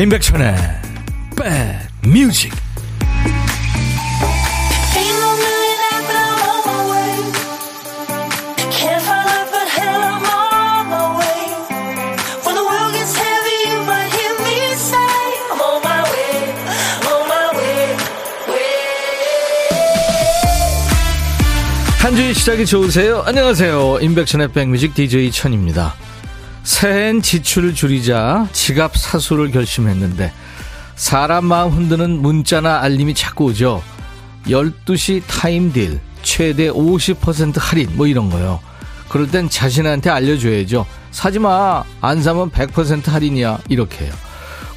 임백천의 백뮤직 한 주의 시작이 좋으세요? 안녕하세요. 임백천의 백뮤직 DJ 천입니다. 새해엔 지출을 줄이자 지갑 사수를 결심했는데 사람 마음 흔드는 문자나 알림이 자꾸 오죠. 12시 타임딜, 최대 50% 할인 뭐 이런 거요. 그럴 땐 자신한테 알려줘야죠. 사지 마, 안 사면 100% 할인이야. 이렇게 요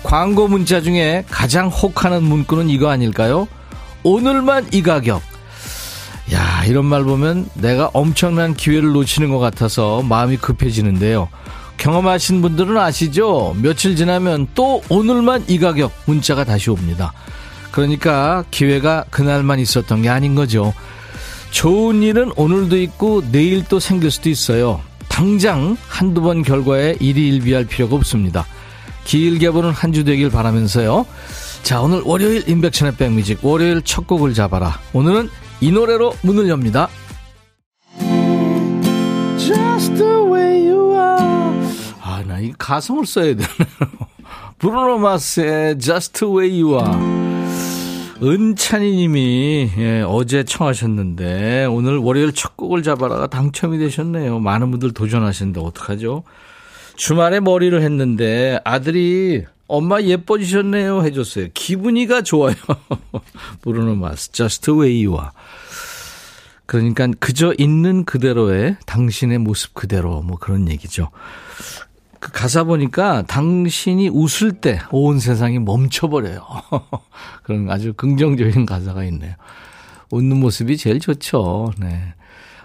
광고 문자 중에 가장 혹하는 문구는 이거 아닐까요? 오늘만 이 가격. 야, 이런 말 보면 내가 엄청난 기회를 놓치는 것 같아서 마음이 급해지는데요. 경험하신 분들은 아시죠? 며칠 지나면 또 오늘만 이 가격 문자가 다시 옵니다. 그러니까 기회가 그날만 있었던 게 아닌 거죠. 좋은 일은 오늘도 있고 내일 또 생길 수도 있어요. 당장 한두 번 결과에 일희일비할 필요가 없습니다. 길게 보는 한 주 되길 바라면서요. 자, 오늘 월요일 인백천의 백뮤직 월요일 첫 곡을 잡아라. 오늘은 이 노래로 문을 엽니다. 이 가성을 써야 되나. 브루노 마스의 Just way you are. 은찬이 님이 예, 어제 청하셨는데 오늘 월요일 첫 곡을 잡아라가 당첨이 되셨네요. 많은 분들 도전하시는데 어떡하죠? 주말에 머리를 했는데 아들이 엄마 예뻐지셨네요 해줬어요. 기분이가 좋아요. 브루노 마스, Just way you are. 그러니까 그저 있는 그대로의 당신의 모습 그대로 뭐 그런 얘기죠. 그 가사 보니까 당신이 웃을 때 온 세상이 멈춰버려요. 그런 아주 긍정적인 가사가 있네요. 웃는 모습이 제일 좋죠. 네.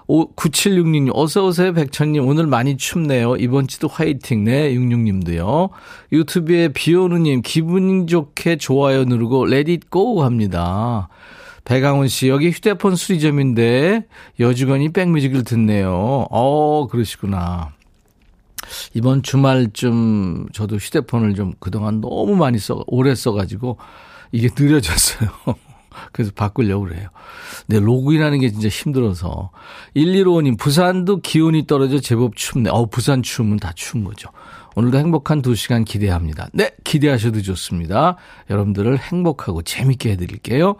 9766님, 어서오세요, 백천님. 오늘 많이 춥네요. 이번 주도 화이팅. 네, 66님도요. 유튜브에 비오누님, 기분 좋게 좋아요 누르고, 레딧 고 합니다. 배강훈 씨, 여기 휴대폰 수리점인데, 여직원이 백뮤직을 듣네요. 어, 그러시구나. 이번 주말쯤 저도 휴대폰을 좀 그동안 너무 많이 써, 오래 써가지고, 이게 느려졌어요. 그래서 바꾸려고 그래요. 근데 로그인하는 게 진짜 힘들어서. 1155님, 부산도 기온이 떨어져 제법 춥네. 어, 부산 추우면 다 추운 거죠. 오늘도 행복한 두 시간 기대합니다. 네, 기대하셔도 좋습니다. 여러분들을 행복하고 재밌게 해드릴게요.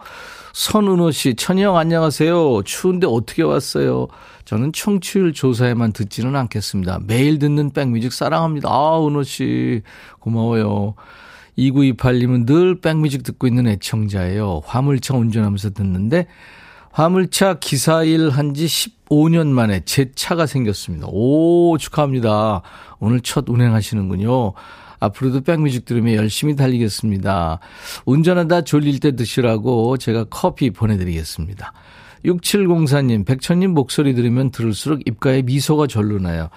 선은호 씨, 천희형 안녕하세요. 추운데 어떻게 왔어요? 저는 청취율 조사에만 듣지는 않겠습니다. 매일 듣는 백뮤직 사랑합니다. 아, 은호 씨, 고마워요. 2928님은 늘 백뮤직 듣고 있는 애청자예요. 화물차 운전하면서 듣는데 화물차 기사일 한 지 15년 만에 제 차가 생겼습니다. 오, 축하합니다. 오늘 첫 운행하시는군요. 앞으로도 백뮤직 들으며 열심히 달리겠습니다. 운전하다 졸릴 때 드시라고 제가 커피 보내드리겠습니다. 6704님, 백천님 목소리 들으면 들을수록 입가에 미소가 절로 나요.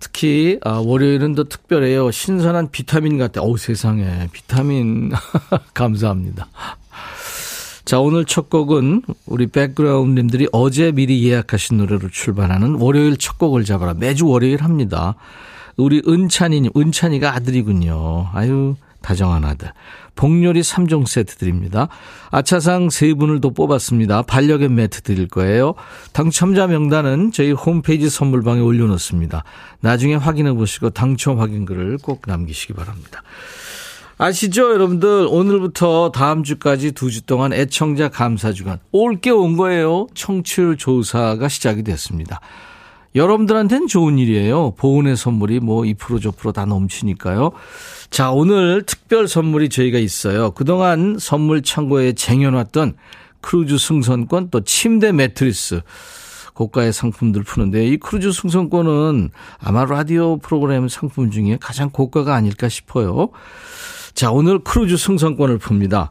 특히 아, 월요일은 더 특별해요. 신선한 비타민 같아. 오 세상에 비타민 감사합니다. 자 오늘 첫 곡은 우리 백그라운드님들이 어제 미리 예약하신 노래로 출발하는 월요일 첫 곡을 잡아라. 매주 월요일 합니다. 우리 은찬이님, 은찬이가 아들이군요. 아유 다정한 아들. 복요리 3종 세트 드립니다. 아차상 3분을 더 뽑았습니다. 반려견 매트 드릴 거예요. 당첨자 명단은 저희 홈페이지 선물방에 올려놓습니다. 나중에 확인해 보시고 당첨 확인글을 꼭 남기시기 바랍니다. 아시죠, 여러분들? 오늘부터 다음 주까지 두 주 동안 애청자 감사 주간 올게 온 거예요. 청취율 조사가 시작이 됐습니다. 여러분들한테는 좋은 일이에요. 보은의 선물이 뭐 2% 저프로 다 넘치니까요. 자, 오늘 특별 선물이 저희가 있어요. 그동안 선물 창고에 쟁여놨던 크루즈 승선권 또 침대 매트리스 고가의 상품들 푸는데 이 크루즈 승선권은 아마 라디오 프로그램 상품 중에 가장 고가가 아닐까 싶어요. 자, 오늘 크루즈 승선권을 풉니다.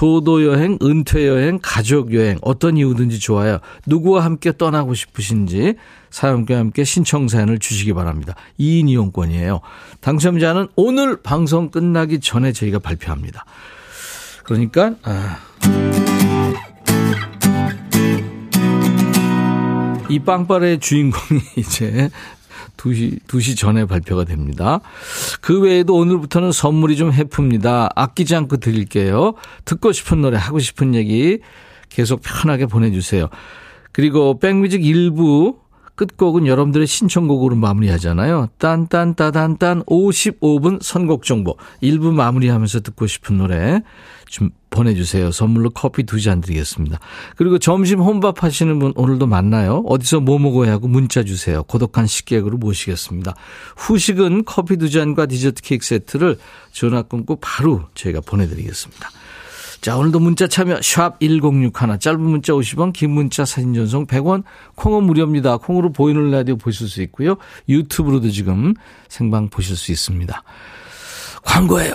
효도 여행, 은퇴 여행, 가족 여행, 어떤 이유든지 좋아요. 누구와 함께 떠나고 싶으신지 사연과 함께 신청 사연을 주시기 바랍니다. 2인 이용권이에요. 당첨자는 오늘 방송 끝나기 전에 저희가 발표합니다. 그러니까, 아. 이 빵빠레의 주인공이 이제 2시, 2시 전에 발표가 됩니다. 그 외에도 오늘부터는 선물이 좀 해픕니다. 아끼지 않고 드릴게요. 듣고 싶은 노래, 하고 싶은 얘기 계속 편하게 보내주세요. 그리고 백뮤직 일부 끝곡은 여러분들의 신청곡으로 마무리하잖아요. 딴딴따단딴 55분 선곡 정보. 1부 마무리하면서 듣고 싶은 노래 좀 보내주세요. 선물로 커피 두 잔 드리겠습니다. 그리고 점심 혼밥 하시는 분 오늘도 만나요. 어디서 뭐 먹어야 하고 문자 주세요. 고독한 식객으로 모시겠습니다. 후식은 커피 두 잔과 디저트 케이크 세트를 전화 끊고 바로 저희가 보내드리겠습니다. 자, 오늘도 문자 참여 샵 1061, 짧은 문자 50원, 긴 문자 사진 전송 100원, 콩은 무료입니다. 콩으로 보이는 라디오 보실 수 있고요. 유튜브로도 지금 생방 보실 수 있습니다. 광고예요.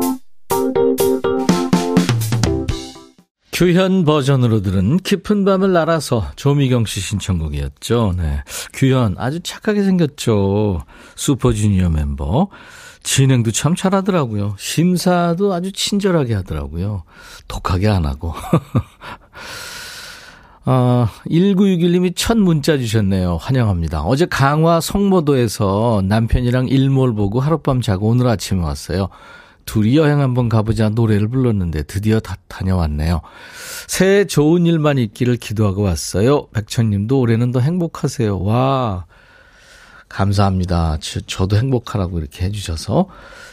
규현 버전으로 들은 깊은 밤을 날아서 조미경 씨 신청곡이었죠. 네. 규현 아주 착하게 생겼죠. 슈퍼주니어 멤버. 진행도 참 잘하더라고요. 심사도 아주 친절하게 하더라고요. 독하게 안 하고. 아, 1961님이 첫 문자 주셨네요. 환영합니다. 어제 강화 성모도에서 남편이랑 일몰 보고 하룻밤 자고 오늘 아침에 왔어요. 둘이 여행 한번 가보자 노래를 불렀는데 드디어 다 다녀왔네요. 새해 좋은 일만 있기를 기도하고 왔어요. 백천님도 올해는 더 행복하세요. 와, 감사합니다. 저, 도 행복하라고 이렇게 해주셔서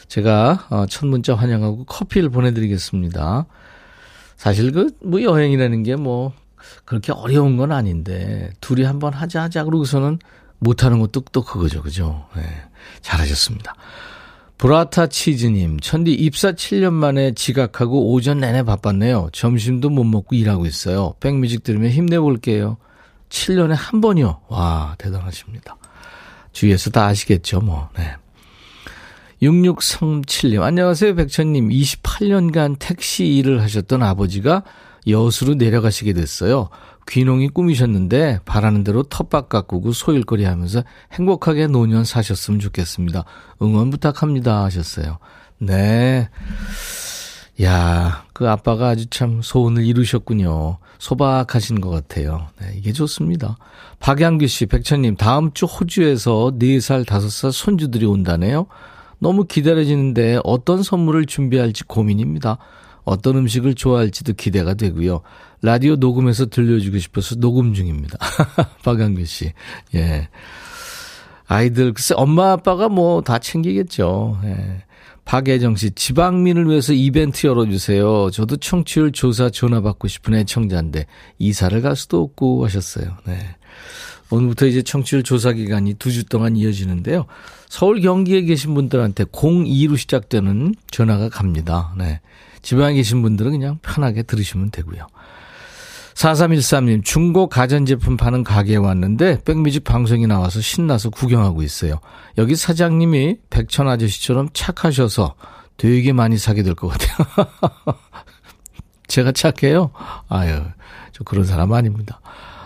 제가 어, 첫 문자 환영하고 커피를 보내드리겠습니다. 사실 그 뭐 여행이라는 게 뭐 그렇게 어려운 건 아닌데 둘이 한번 하자 하자 그러고서는 못하는 것도 또 그거죠. 그죠? 네. 잘하셨습니다. 브라타 치즈님, 천디 입사 7년 만에 지각하고 오전 내내 바빴네요. 점심도 못 먹고 일하고 있어요. 백뮤직 들으면 힘내볼게요. 7년에 한 번이요. 와, 대단하십니다. 주위에서 다 아시겠죠, 뭐. 네. 6637님, 안녕하세요, 백천님. 28년간 택시 일을 하셨던 아버지가 여수로 내려가시게 됐어요. 귀농이 꿈이셨는데 바라는 대로 텃밭 가꾸고 소일거리 하면서 행복하게 노년 사셨으면 좋겠습니다. 응원 부탁합니다 하셨어요. 네. 야, 그 아빠가 아주 참 소원을 이루셨군요. 소박하신 것 같아요. 네, 이게 좋습니다. 박양규 씨, 백천님, 다음 주 호주에서 4살, 5살 손주들이 온다네요. 너무 기다려지는데 어떤 선물을 준비할지 고민입니다. 어떤 음식을 좋아할지도 기대가 되고요. 라디오 녹음해서 들려주고 싶어서 녹음 중입니다. 박강규 씨. 예. 아이들, 글쎄, 엄마, 아빠가 뭐 다 챙기겠죠. 예. 박예정 씨, 지방민을 위해서 이벤트 열어주세요. 저도 청취율 조사 전화 받고 싶은 애청자인데, 이사를 갈 수도 없고 하셨어요. 네. 오늘부터 이제 청취율 조사 기간이 두 주 동안 이어지는데요. 서울 경기에 계신 분들한테 02로 시작되는 전화가 갑니다. 네. 지방에 계신 분들은 그냥 편하게 들으시면 되고요. 4313님, 중고 가전제품 파는 가게에 왔는데 백뮤직 방송이 나와서 신나서 구경하고 있어요. 여기 사장님이 백천 아저씨처럼 착하셔서 되게 많이 사게 될 것 같아요. 제가 착해요? 아유, 저 그런 사람 아닙니다.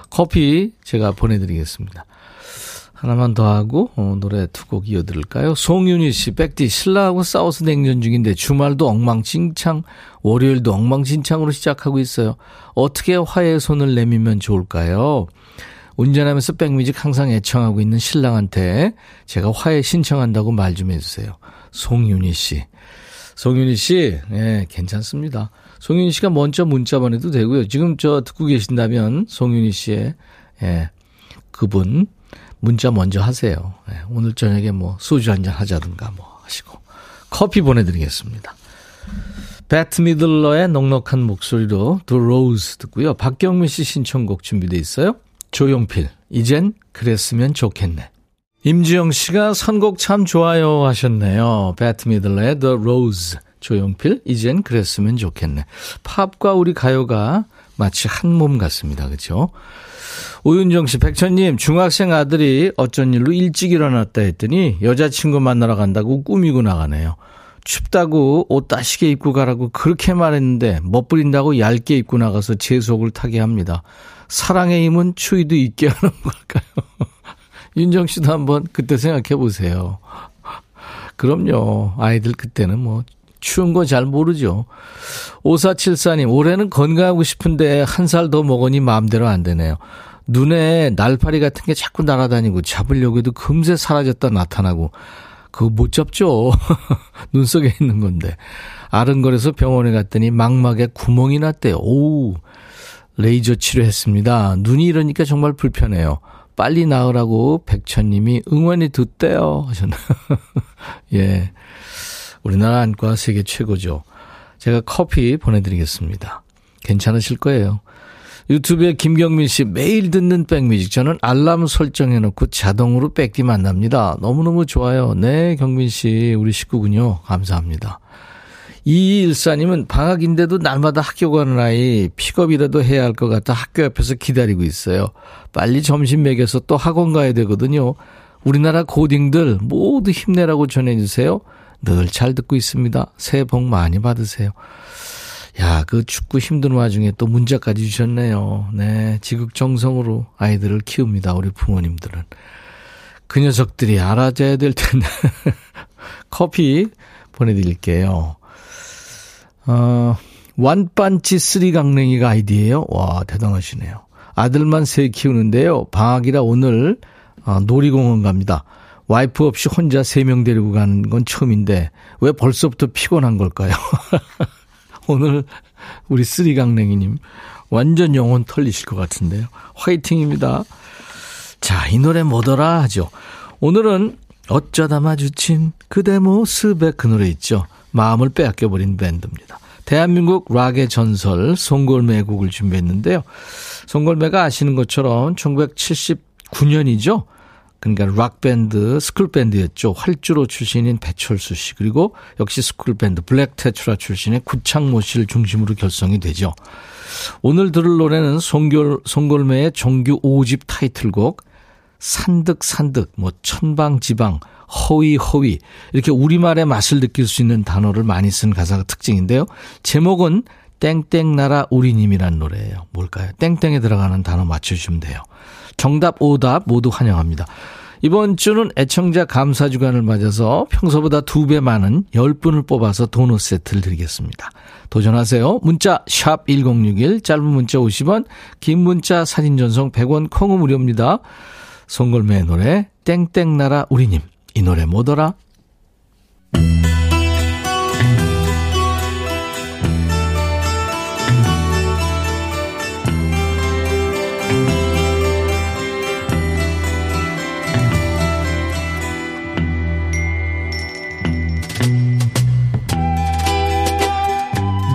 커피 제가 보내드리겠습니다. 하나만 더 하고 어, 노래 두 곡 이어드릴까요? 송윤희 씨, 백디 신랑하고 싸워서 냉전 중인데 주말도 엉망진창, 월요일도 엉망진창으로 시작하고 있어요. 어떻게 화해의 손을 내밀면 좋을까요? 운전하면서 백뮤직 항상 애청하고 있는 신랑한테 제가 화해 신청한다고 말 좀 해주세요. 송윤희 씨. 송윤희 씨, 예, 괜찮습니다. 송윤희 씨가 먼저 문자 보내도 되고요. 지금 저 듣고 계신다면 송윤희 씨의, 예, 그분, 문자 먼저 하세요. 네, 오늘 저녁에 뭐 소주 한잔 하자든가 뭐 하시고 커피 보내드리겠습니다. 배트 미들러의 넉넉한 목소리로 The Rose 듣고요. 박경민 씨 신청곡 준비돼 있어요. 조용필 이젠 그랬으면 좋겠네. 임지영 씨가 선곡 참 좋아요 하셨네요. 배트 미들러의 The Rose 조용필 이젠 그랬으면 좋겠네. 팝과 우리 가요가 마치 한 몸 같습니다. 그렇죠? 오윤정 씨, 백천님, 중학생 아들이 어쩐 일로 일찍 일어났다 했더니 여자친구 만나러 간다고 꾸미고 나가네요. 춥다고 옷 따시게 입고 가라고 그렇게 말했는데 멋부린다고 얇게 입고 나가서 제 속을 타게 합니다. 사랑의 힘은 추위도 있게 하는 걸까요? 윤정 씨도 한번 그때 생각해 보세요. 그럼요. 아이들 그때는 뭐 추운 거잘 모르죠. 5474님, 올해는 건강하고 싶은데 한 살 더 먹으니 마음대로 안 되네요. 눈에 날파리 같은 게 자꾸 날아다니고 잡으려고 해도 금세 사라졌다 나타나고 그거 못 잡죠. 눈 속에 있는 건데. 아른거려서 병원에 갔더니 망막에 구멍이 났대요. 오, 레이저 치료했습니다. 눈이 이러니까 정말 불편해요. 빨리 나으라고 백천님이 응원이 듣대요. 하셨나. 예. 우리나라 안과 세계 최고죠. 제가 커피 보내드리겠습니다. 괜찮으실 거예요. 유튜브에 김경민 씨 매일 듣는 백뮤직 저는 알람 설정해놓고 자동으로 백기 만 납니다. 너무너무 좋아요. 네 경민 씨 우리 식구군요. 감사합니다. 이일사님은 방학인데도 날마다 학교 가는 아이 픽업이라도 해야 할 것 같아 학교 옆에서 기다리고 있어요. 빨리 점심 먹여서 또 학원 가야 되거든요. 우리나라 고딩들 모두 힘내라고 전해주세요. 늘 잘 듣고 있습니다. 새해 복 많이 받으세요. 야, 그 축구 힘든 와중에 또 문자까지 주셨네요. 네, 지극정성으로 아이들을 키웁니다. 우리 부모님들은. 그 녀석들이 알아줘야 될 텐데. 커피 보내드릴게요. 어, one punch three 강냉이가 아이디예요. 와, 대단하시네요. 아들만 셋 키우는데요. 방학이라 오늘 어, 놀이공원 갑니다. 와이프 없이 혼자 세명 데리고 가는 건 처음인데 왜 벌써부터 피곤한 걸까요? 오늘 우리 three강냉이님 완전 영혼 털리실 것 같은데요. 화이팅입니다. 자, 이 노래 뭐더라 하죠. 오늘은 어쩌다 마주친 그대 모습에 그 노래 있죠. 마음을 빼앗겨버린 밴드입니다. 대한민국 락의 전설 송골매 곡을 준비했는데요. 송골매가 아시는 것처럼 1979년이죠. 그러니까 락밴드, 스쿨밴드였죠. 활주로 출신인 배철수 씨, 그리고 역시 스쿨밴드, 블랙 테트라 출신의 구창모 씨를 중심으로 결성이 되죠. 오늘 들을 노래는 송골, 송골매의 정규 5집 타이틀곡, 산득산득, 뭐, 천방지방, 허위허위, 이렇게 우리말의 맛을 느낄 수 있는 단어를 많이 쓴 가사가 특징인데요. 제목은 땡땡나라 우리님이란 노래예요. 뭘까요? 땡땡에 들어가는 단어 맞춰주시면 돼요. 정답, 오답 모두 환영합니다. 이번 주는 애청자 감사 주간을 맞아서 평소보다 두 배 많은 10분을 뽑아서 도넛 세트를 드리겠습니다. 도전하세요. 문자 1061, 짧은 문자 50원, 긴 문자 사진 전송 100원, 콩은 무료입니다. 송골매의 노래 땡땡나라 우리님. 이 노래 뭐더라?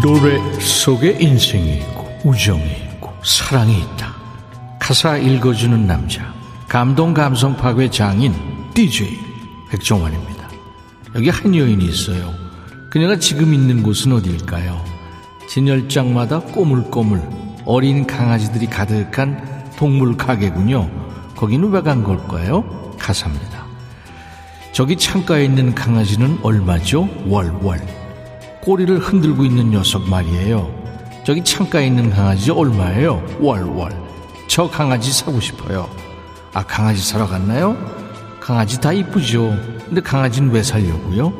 노래 속에 인생이 있고 우정이 있고 사랑이 있다. 가사 읽어주는 남자 감동 감성 파괴 장인 DJ 백종원입니다. 여기 한 여인이 있어요. 그녀가 지금 있는 곳은 어디일까요? 진열장마다 꼬물꼬물 어린 강아지들이 가득한 동물 가게군요. 거기는 왜 간 걸까요? 가사입니다. 저기 창가에 있는 강아지는 얼마죠? 월월. 꼬리를 흔들고 있는 녀석 말이에요. 저기 창가에 있는 강아지 얼마예요? 월월. 저 강아지 사고 싶어요. 아, 강아지 사러 갔나요? 강아지 다 이쁘죠. 근데 강아지는 왜 살려고요?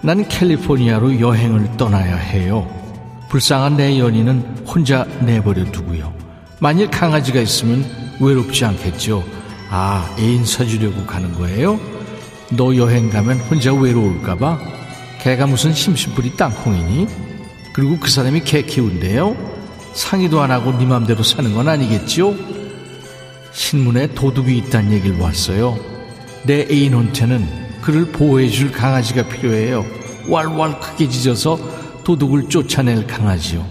난 캘리포니아로 여행을 떠나야 해요. 불쌍한 내 연인은 혼자 내버려 두고요. 만일 강아지가 있으면 외롭지 않겠죠. 아, 애인 사주려고 가는 거예요? 너 여행 가면 혼자 외로울까봐? 개가 무슨 심심풀이 땅콩이니? 그리고 그 사람이 개 키운대요? 상의도 안 하고 네 맘대로 사는 건 아니겠지요? 신문에 도둑이 있다는 얘기를 봤어요. 내 애인한테는 그를 보호해줄 강아지가 필요해요. 왈왈 크게 짖어서 도둑을 쫓아낼 강아지요.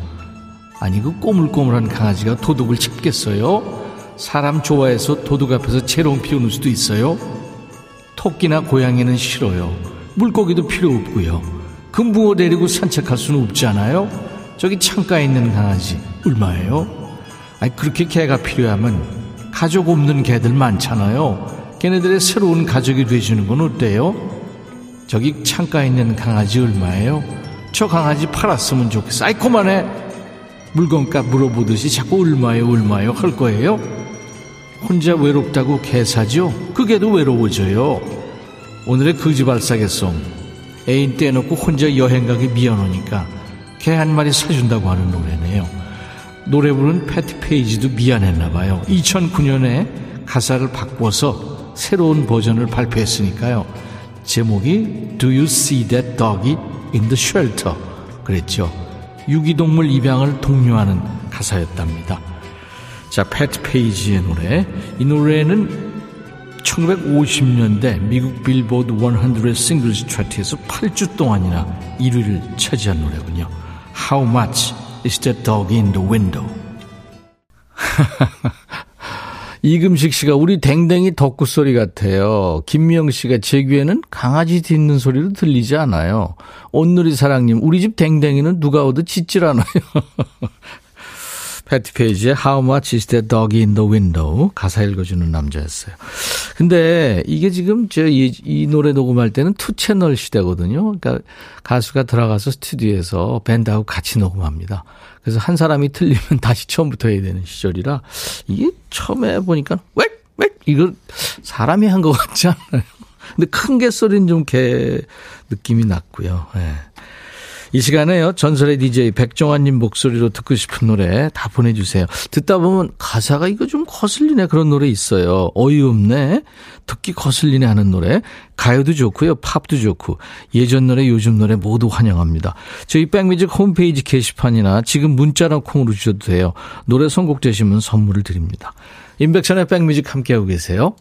아니 그 꼬물꼬물한 강아지가 도둑을 잡겠어요? 사람 좋아해서 도둑 앞에서 재롱 피우는 수도 있어요. 토끼나 고양이는 싫어요. 물고기도 필요 없고요. 금붕어 데리고 산책할 수는 없잖아요. 저기 창가에 있는 강아지 얼마예요? 아니 그렇게 개가 필요하면 가족 없는 개들 많잖아요. 걔네들의 새로운 가족이 돼주는 건 어때요? 저기 창가에 있는 강아지 얼마예요? 저 강아지 팔았으면 좋겠어. 아이, 그만해. 물건값 물어보듯이 자꾸 얼마요, 얼마요 할 거예요? 혼자 외롭다고 개 사줘? 그 개도 외로워져요. 오늘의 거지발싸개 song. 애인 떼놓고 혼자 여행 가기 미안하니까 개 한 마리 사준다고 하는 노래네요. 노래 부른 패티 페이지도 미안했나 봐요. 2009년에 가사를 바꿔서 새로운 버전을 발표했으니까요. 제목이 Do you see that doggy in the shelter? 그랬죠. 유기동물 입양을 독려하는 가사였답니다. 자, 패트 페이지의 노래. 이 노래는 1950년대 미국 빌보드 100 싱글스 차트에서 8주 동안이나 1위를 차지한 노래군요. How much is that dog in the window? 이금식 씨가 우리 댕댕이 덕구 소리 같아요. 김미영 씨가 제 귀에는 강아지 짖는 소리로 들리지 않아요. 온누리 사랑님, 우리 집 댕댕이는 누가 와도 짖질 않아요. 패티 페이지의 How much is that doggie in the window? 가사 읽어주는 남자였어요. 근데 이게 지금 저이 이 노래 녹음할 때는 two 채널 시대거든요. 그러니까 가수가 들어가서 스튜디오에서 밴드하고 같이 녹음합니다. 그래서 한 사람이 틀리면 다시 처음부터 해야 되는 시절이라 이게 처음에 보니까 왜? 왜? 이걸 사람이 한 것 같지 않아요? 근데 큰 개 소리는 좀 개 느낌이 났고요. 예. 이 시간에요. 전설의 DJ 백종환님 목소리로 듣고 싶은 노래 다 보내주세요. 듣다 보면 가사가 이거 좀 거슬리네 그런 노래 있어요. 어이없네. 듣기 거슬리네 하는 노래. 가요도 좋고요. 팝도 좋고. 예전 노래 요즘 노래 모두 환영합니다. 저희 백뮤직 홈페이지 게시판이나 지금 문자나 콩으로 주셔도 돼요. 노래 선곡되시면 선물을 드립니다. 인백션의 백뮤직 함께하고 계세요.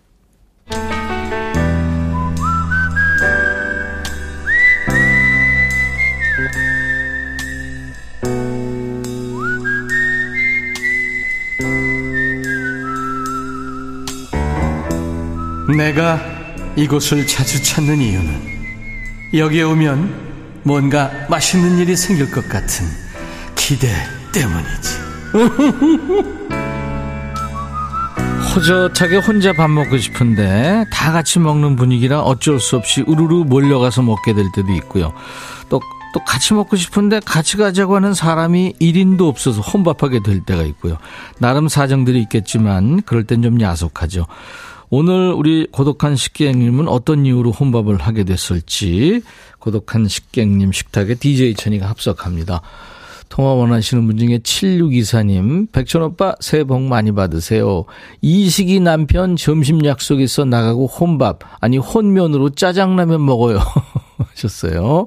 내가 이곳을 자주 찾는 이유는 여기에 오면 뭔가 맛있는 일이 생길 것 같은 기대 때문이지. 호젓하게 혼자 밥 먹고 싶은데 다 같이 먹는 분위기라 어쩔 수 없이 우르르 몰려가서 먹게 될 때도 있고요. 또, 또 같이 먹고 싶은데 같이 가자고 하는 사람이 1인도 없어서 혼밥하게 될 때가 있고요. 나름 사정들이 있겠지만 그럴 땐 좀 야속하죠. 오늘 우리 고독한 식객님은 어떤 이유로 혼밥을 하게 됐을지 고독한 식객님 식탁에 DJ 천이가 합석합니다. 통화 원하시는 분 중에 7624님, 백천오빠 새해 복 많이 받으세요. 이식이 남편 점심 약속 있어 나가고 혼밥, 아니 혼면으로 짜장라면 먹어요. 하셨어요.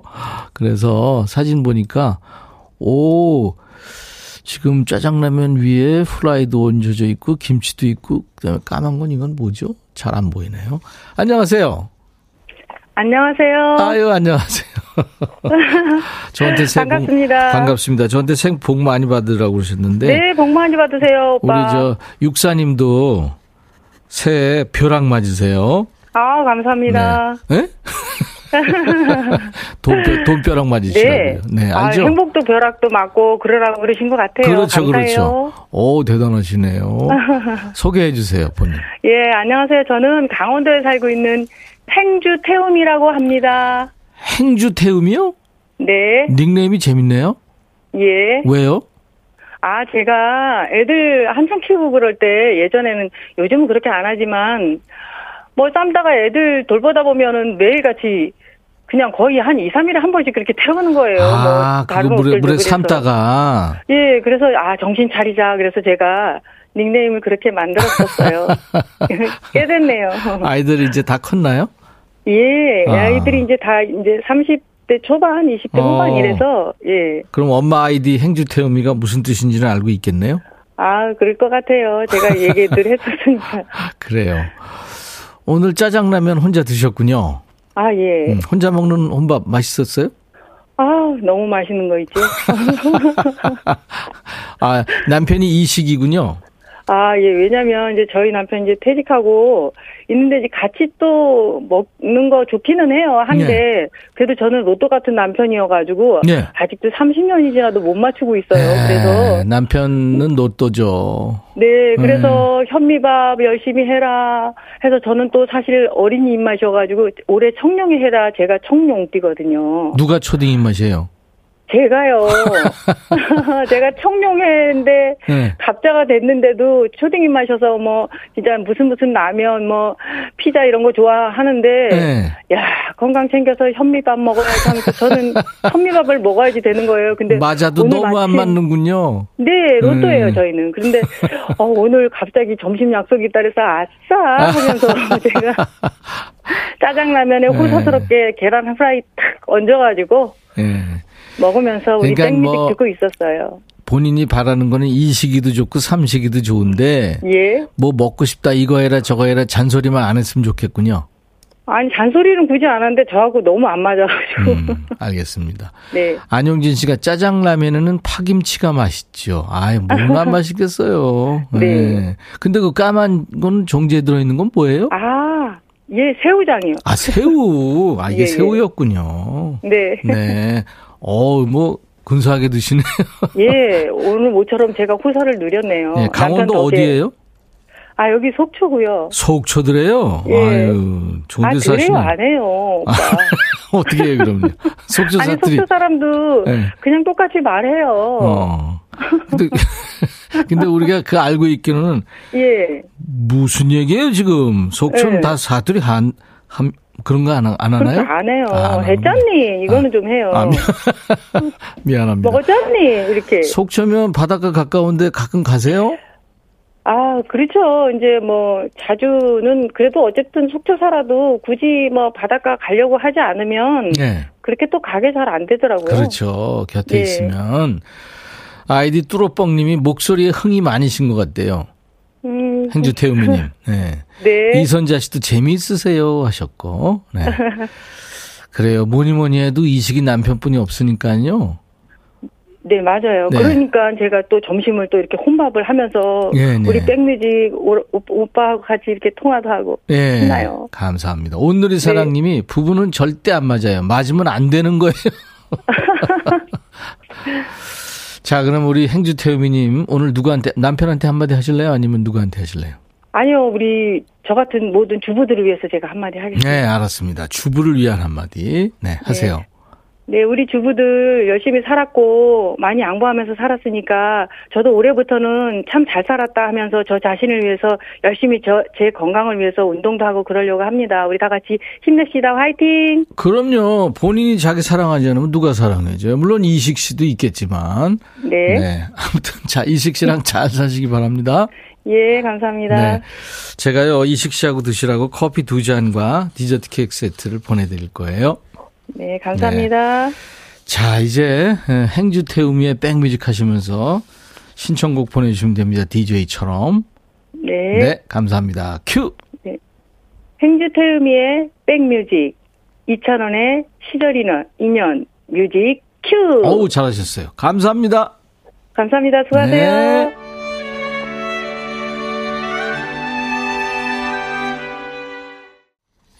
그래서 사진 보니까, 오, 지금 짜장라면 위에 후라이도 얹어져 있고 김치도 있고 그다음에 까만 건 이건 뭐죠? 잘 안 보이네요. 안녕하세요. 안녕하세요. 아유 안녕하세요. 저한테 새해 반갑습니다. 복, 반갑습니다. 저한테 새해 복 많이 받으라고 그러셨는데. 네, 복 많이 받으세요, 오빠. 우리 저 육사님도 새해 벼락 맞으세요. 아, 감사합니다. 네? 돈벼, 돈벼락 맞으시라고요. 네, 네 알죠? 아, 행복도 벼락도 맞고 그러라고 그러신 것 같아요. 그렇죠, 감사해요. 그렇죠. 오, 대단하시네요. 소개해 주세요, 본인. 예, 안녕하세요. 저는 강원도에 살고 있는 행주 태움이라고 합니다. 행주 태움이요? 네. 닉네임이 재밌네요. 예. 왜요? 아, 제가 애들 한참 키우고 그럴 때 예전에는 요즘은 그렇게 안 하지만 뭐 삶다가 애들 돌보다 보면은 매일같이 그냥 거의 한 2, 3일에 한 번씩 그렇게 태우는 거예요. 아, 뭐 그거 물에, 물에 삶다가. 예, 그래서 아, 정신 차리자. 그래서 제가 닉네임을 그렇게 만들었었어요. 꽤 됐네요. 아이들이 이제 다 컸나요? 예, 아. 아이들이 이제 다 이제 30대 초반, 20대 어. 후반 이래서, 예. 그럼 엄마 아이디 행주태음이가 무슨 뜻인지는 알고 있겠네요? 아, 그럴 것 같아요. 제가 얘기들 했었으니까. 그래요. 오늘 짜장라면 혼자 드셨군요. 아, 예. 음, 혼자 먹는 혼밥 맛있었어요? 아, 너무 맛있는 거 있죠. 아, 남편이 이식이군요. 아, 예, 왜냐면 이제 저희 남편 이제 퇴직하고 있는데 이제 같이 또 먹는 거 좋기는 해요. 한데 네. 그래도 저는 로또 같은 남편이어 가지고 네. 아직도 30년이 지나도 못 맞추고 있어요. 에, 그래서 남편은 로또죠. 네, 그래서 현미밥 열심히 해라 해서 저는 또 사실 어린이 입맛이어 가지고 올해 청룡이 해라 제가 청룡띠거든요. 누가 초딩 입맛이에요? 제가요. 제가 청룡회인데 네. 갑자가 됐는데도 초딩 입맛이어서 뭐 진짜 무슨 무슨 라면 뭐 피자 이런 거 좋아하는데 네. 야 건강 챙겨서 현미밥 먹어야지 하면서 저는 현미밥을 먹어야지 되는 거예요. 근데 맞아도 너무 안 마침- 맞는군요. 네, 로또예요, 음. 저희는. 그런데, 어, 오늘 갑자기 점심 약속이 있다 그래서 아싸! 하면서 제가 짜장라면에 네. 호사스럽게 계란 후라이 탁 얹어가지고 예. 먹으면서 우리 그러니까 땡뮤직 뭐- 듣고 있었어요. 본인이 바라는 거는 이시기도 좋고 삼시기도 좋은데 예. 뭐 먹고 싶다 이거 해라 저거 해라 잔소리만 안 했으면 좋겠군요. 아니, 잔소리는 굳이 안 하는데 저하고 너무 안 맞아가지고. 음, 알겠습니다. 네. 안용진 씨가 짜장라면에는 파김치가 맛있죠. 아이, 뭘안 맛있겠어요. 네. 예. 근데 그 까만 건 종지에 들어있는 건 뭐예요? 아, 예, 새우장이요. 아, 새우. 아, 이게 예, 예. 새우였군요. 네. 네. 어, 뭐, 근사하게 드시네요. 예, 오늘 모처럼 제가 호사를 누렸네요. 예, 강원도. 어디예요? 아, 여기 속초고요. 속초드래요? 예. 아유, 좋은 아, 데 그래요? 사시네. 안 해요, 오빠. 어떻게 해요, 그럼요? 속초 아니, 사투리. 속초 사람도 예. 그냥 똑같이 말해요. 어. 근데, 근데 우리가 그 알고 있기로는 예. 무슨 얘기예요, 지금? 속초는 예. 다 사투리 한, 한, 그런 거 안, 안 하나요? 안 해요. 아, 안. 했잖니. 이거는 좀 해요. 아, 미, 미안 합니다. 먹었잖니. 이렇게. 속초면 바닷가 가까운데 가끔 가세요? 아, 그렇죠. 이제 뭐, 자주는 그래도 어쨌든 속초 살아도 굳이 뭐 바닷가 가려고 하지 않으면 네. 그렇게 또 가게 잘 안 되더라고요. 그렇죠. 곁에 예. 있으면. 아이디 뚜로뻥님이 목소리에 흥이 많으신 것 같대요. 음, 행주태우미님. 네. 네. 이선자 씨도 재미있으세요 하셨고. 네. 그래요. 뭐니 뭐니 해도 이식이 남편뿐이 없으니까요. 네, 맞아요. 네. 그러니까 제가 또 점심을 또 이렇게 혼밥을 하면서 예, 네. 우리 백뮤직 오- 오빠하고 같이 이렇게 통화도 하고 예. 신나요. 감사합니다. 온누리 사랑님이 부부는 절대 안 맞아요. 맞으면 안 되는 거예요. 자, 그럼 우리 행주태우미님 오늘 누구한테 남편한테 한마디 하실래요? 아니면 누구한테 하실래요? 아니요, 우리 저 같은 모든 주부들을 위해서 제가 한마디 하겠습니다. 네, 알았습니다. 주부를 위한 한마디. 네, 하세요. 네, 우리 주부들 열심히 살았고 많이 양보하면서 살았으니까 저도 올해부터는 참 잘 살았다 하면서 저 자신을 위해서 열심히 저 제 건강을 위해서 운동도 하고 그러려고 합니다. 우리 다 같이 힘냅시다. 화이팅! 그럼요. 본인이 자기 사랑하지 않으면 누가 사랑해줘요? 물론 이식 씨도 있겠지만. 네. 네. 아무튼 자, 이식 씨랑 잘 사시기 바랍니다. 예, 감사합니다. 네. 제가요, 이식 씨하고 드시라고 커피 두 잔과 디저트 케이크 세트를 보내드릴 거예요. 네, 감사합니다. 자, 이제 에, 행주 태우미의 백뮤직 하시면서 신청곡 보내주시면 됩니다. DJ처럼. 네. 네, 감사합니다. 큐! 행주태음이의 백뮤직 2,000원의 시절이는 인연 뮤직 큐. 어우, 잘하셨어요. 감사합니다. 감사합니다. 수고하세요. 네.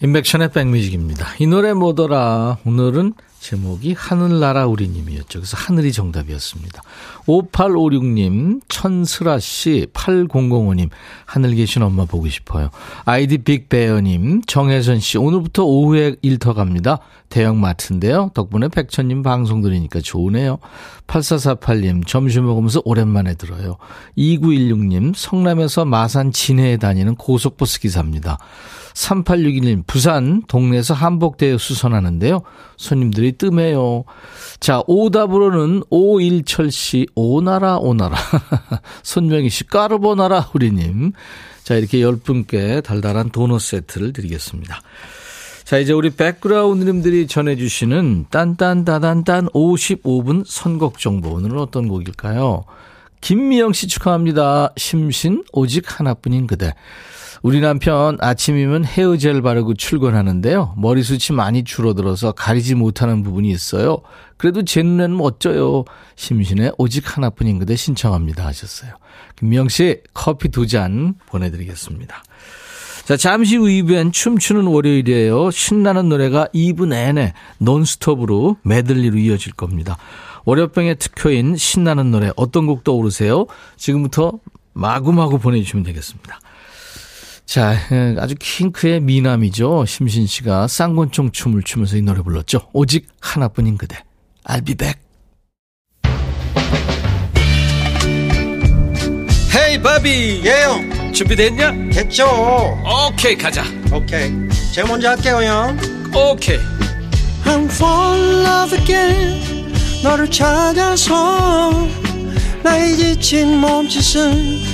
인백션의 백뮤직입니다. 이 노래 뭐더라? 오늘은 제목이 하늘나라 우리님이었죠. 그래서 하늘이 정답이었습니다. 5856님, 천슬아씨, 8005님, 하늘 계신 엄마 보고 싶어요. 아이디 빅베어님, 정혜선씨, 오늘부터 오후에 일터 갑니다. 대형마트인데요. 덕분에 백천님 방송 들으니까 좋으네요. 8448님, 점심 먹으면서 오랜만에 들어요. 2916님, 성남에서 마산 진해에 다니는 고속버스 기사입니다. 3861님, 부산 동네에서 한복대회 수선하는데요. 손님들이 뜸해요. 자, 오답으로는 오일철 씨, 오나라, 오나라. 손명희 씨, 까르보나라, 우리님. 자, 이렇게 10분께 달달한 도넛 세트를 드리겠습니다. 자, 이제 우리 백그라운드님들이 전해주시는 딴딴따단딴 55분 선곡 정보. 오늘은 어떤 곡일까요? 김미영 씨 축하합니다. 심신 오직 하나뿐인 그대. 우리 남편 아침이면 헤어젤 바르고 출근하는데요. 머리숱이 많이 줄어들어서 가리지 못하는 부분이 있어요. 그래도 제 눈에는 멋져요. 심신의 오직 하나뿐인 그대 신청합니다 하셨어요. 김미영 씨 커피 두 잔 보내드리겠습니다. 자, 잠시 후 2부엔 춤추는 월요일이에요. 신나는 노래가 2부 내내 논스톱으로 메들리로 이어질 겁니다. 월요병의 특효인 신나는 노래 어떤 곡 떠오르세요? 지금부터 마구마구 보내주시면 되겠습니다. 자, 아주 킹크의 미남이죠. 심신 씨가 쌍권총 춤을 추면서 이 노래 불렀죠. 오직 하나뿐인 그대. I'll be back. 헤이 바비 예영 준비됐냐? 됐죠 오케이 가자 오케이 제가 먼저 할게요 형 오케이 I'm fall in love again 너를 찾아서 나의 지친 몸짓은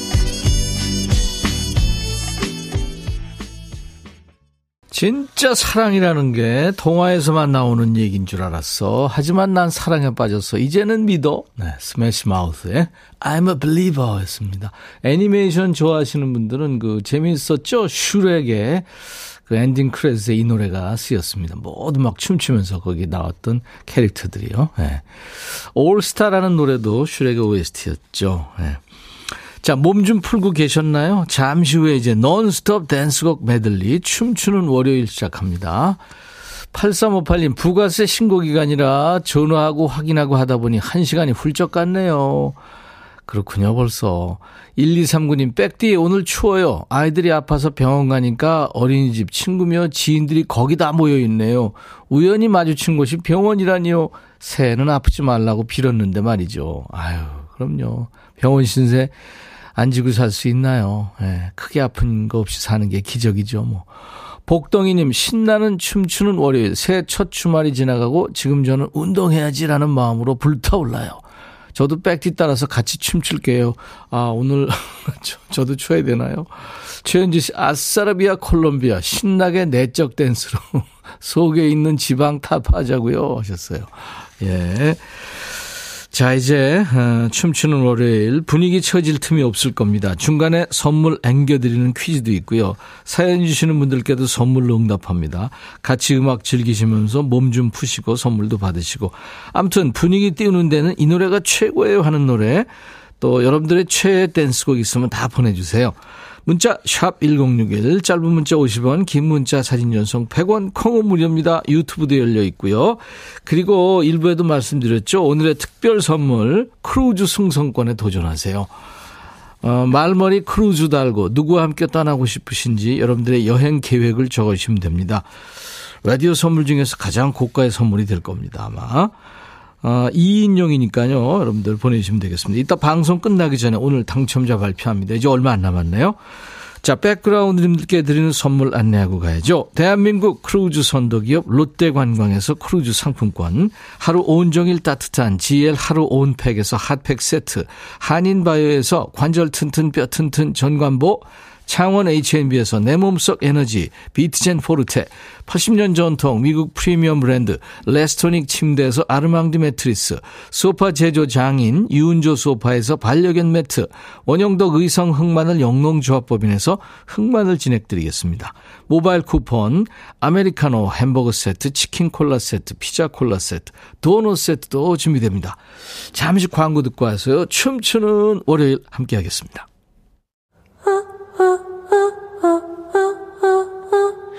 진짜 사랑이라는 게 동화에서만 나오는 얘기인 줄 알았어. 하지만 난 사랑에 빠졌어. 이제는 믿어. 네, 스매시 마우스의 I'm a believer 였습니다. 애니메이션 좋아하시는 분들은 그 재미있었죠? 슈렉의 그 엔딩 크레딧에 이 노래가 쓰였습니다. 모두 막 춤추면서 거기 나왔던 캐릭터들이요. 네. All Star라는 노래도 슈렉의 OST였죠. 네. 자, 몸 좀 풀고 계셨나요? 잠시 후에 이제 논스톱 댄스곡 메들리 춤추는 월요일 시작합니다. 8358님, 부가세 신고 기간이라 전화하고 확인하고 하다 보니 1시간이 훌쩍 갔네요. 그렇군요, 벌써. 1239님, 백디 오늘 추워요. 아이들이 아파서 병원 가니까 어린이집 친구며 지인들이 거기 다 모여 있네요. 우연히 마주친 곳이 병원이라니요. 새해는 아프지 말라고 빌었는데 말이죠. 아유, 그럼요. 병원 신세 안 지고 살 수 있나요? 예, 크게 아픈 거 없이 사는 게 기적이죠, 뭐. 복덩이님, 신나는 춤추는 월요일, 새해 첫 주말이 지나가고 지금 저는 운동해야지라는 마음으로 불타올라요. 저도 백뒤 따라서 같이 춤출게요. 아, 오늘 저, 도 춰야 되나요? 최현지 씨, 아싸라비아 콜롬비아, 신나게 내적 댄스로 속에 있는 지방 타파하자고요 하셨어요. 예. 자, 이제 어, 춤추는 월요일 분위기 처질 틈이 없을 겁니다. 중간에 선물 앵겨드리는 퀴즈도 있고요. 사연 주시는 분들께도 선물로 응답합니다. 같이 음악 즐기시면서 몸 좀 푸시고 선물도 받으시고. 아무튼 분위기 띄우는 데는 이 노래가 최고예요 하는 노래 또 여러분들의 최애 댄스곡 있으면 다 보내주세요. 문자 1061, 짧은 문자 50원, 긴 문자 사진 연속 100원, 콩은 무료입니다. 유튜브도 열려 있고요. 그리고 일부에도 말씀드렸죠. 오늘의 특별 선물 크루즈 승선권에 도전하세요. 어, 말머리 크루즈 달고 누구와 함께 떠나고 싶으신지 여러분들의 여행 계획을 적으시면 됩니다. 라디오 선물 중에서 가장 고가의 선물이 될 겁니다, 아마. 어, 2인용이니까요. 여러분들 보내주시면 되겠습니다. 이따 방송 끝나기 전에 오늘 당첨자 발표합니다. 이제 얼마 안 남았네요. 자, 백그라운드님들께 드리는 선물 안내하고 가야죠. 대한민국 크루즈 선도기업 롯데관광에서 크루즈 상품권, 하루 온종일 따뜻한 GL 하루 온팩에서 핫팩 세트, 한인바이오에서 관절 튼튼 뼈 튼튼 전관보, 창원 H&B에서 내 몸속 에너지 비트젠 포르테 80년 전통 미국 프리미엄 브랜드 레스토닉 침대에서 아르망디 매트리스 소파 제조 장인 유운조 소파에서 반려견 매트 원형덕 의성 흑마늘 영농조합법인에서 흑마늘 진행드리겠습니다. 모바일 쿠폰 아메리카노 햄버거 세트 치킨 콜라 세트 피자 콜라 세트 도넛 세트도 준비됩니다. 잠시 광고 듣고 와서요. 춤추는 월요일 함께 하겠습니다.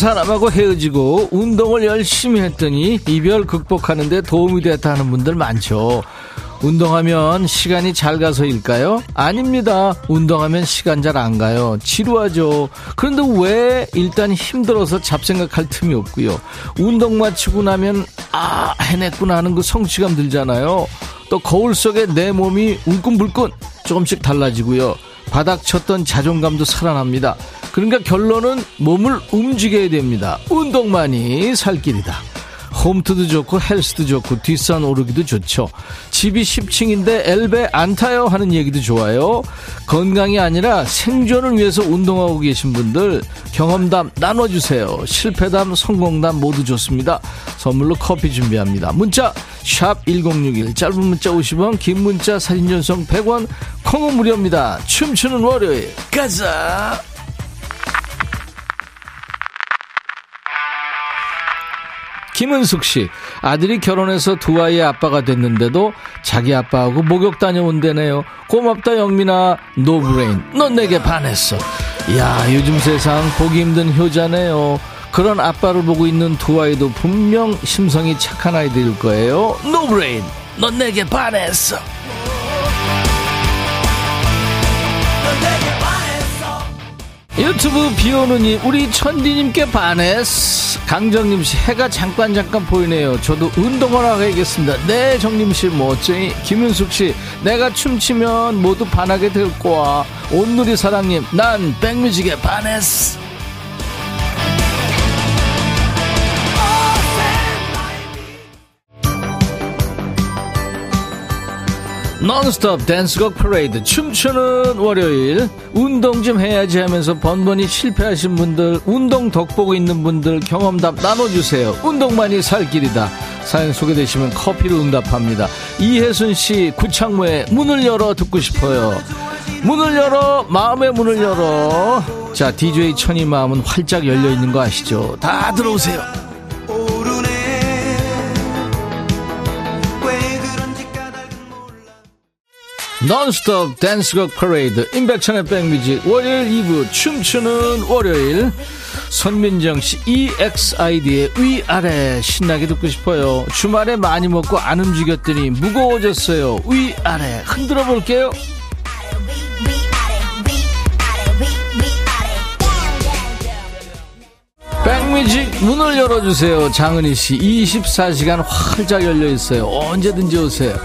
사람하고 헤어지고 운동을 열심히 했더니 이별 극복하는데 도움이 됐다 는 분들 많죠. 운동하면 시간이 잘 가서일까요? 아닙니다. 운동하면 시간 잘 안 가요. 지루하죠. 그런데 왜 일단 힘들어서 잡생각할 틈이 없고요. 운동 마치고 나면 아 해냈구나 하는 그 성취감 들잖아요. 또 거울 속에 내 몸이 울끈불끈 조금씩 달라지고요. 바닥 쳤던 자존감도 살아납니다. 그러니까 결론은 몸을 움직여야 됩니다. 운동만이 살 길이다. 홈트도 좋고 헬스도 좋고 뒷산 오르기도 좋죠. 집이 10층인데 엘베 안 타요 하는 얘기도 좋아요. 건강이 아니라 생존을 위해서 운동하고 계신 분들 경험담 나눠주세요. 실패담, 성공담 모두 좋습니다. 선물로 커피 준비합니다. 문자 1061, 짧은 문자 50원, 긴 문자 사진 전송 100원, 콩은 무료입니다. 춤추는 월요일 가자. 김은숙 씨, 아들이 결혼해서 두 아이의 아빠가 됐는데도 자기 아빠하고 목욕 다녀온대네요. 고맙다 영민아, 노브레인, 넌 내게 반했어. 야 요즘 세상 보기 힘든 효자네요. 그런 아빠를 보고 있는 두 아이도 분명 심성이 착한 아이들일 거예요. 노브레인, 넌 내게 반했어. 유튜브 비오는이 우리 천디님께 반했어. 강정님씨 해가 잠깐 잠깐 보이네요. 저도 운동을 하겠습니다. 네 정님씨 멋쟁이 김윤숙씨 내가 춤추면 모두 반하게 될 거야. 온누리 사랑님 난 백뮤직에 반했어. 논스톱 댄스곡 퍼레이드 춤추는 월요일. 운동 좀 해야지 하면서 번번이 실패하신 분들 운동 덕보고 있는 분들 경험담 나눠주세요. 운동만이 살 길이다. 사연 소개되시면 커피로 응답합니다. 이혜순씨 구창모의 문을 열어 듣고 싶어요. 문을 열어 마음의 문을 열어. 자 DJ 천이 마음은 활짝 열려있는 거 아시죠? 다 들어오세요 논스톱 댄스곡 퍼레이드 임백천의 백뮤직. 월요일 2부 춤추는 월요일. 선민정씨 EXID의 위아래 신나게 듣고 싶어요. 주말에 많이 먹고 안 움직였더니 무거워졌어요. 위아래. 흔들어 볼게요. 백뮤직 문을 열어주세요. 장은희씨 24시간 활짝 열려있어요. 언제든지 오세요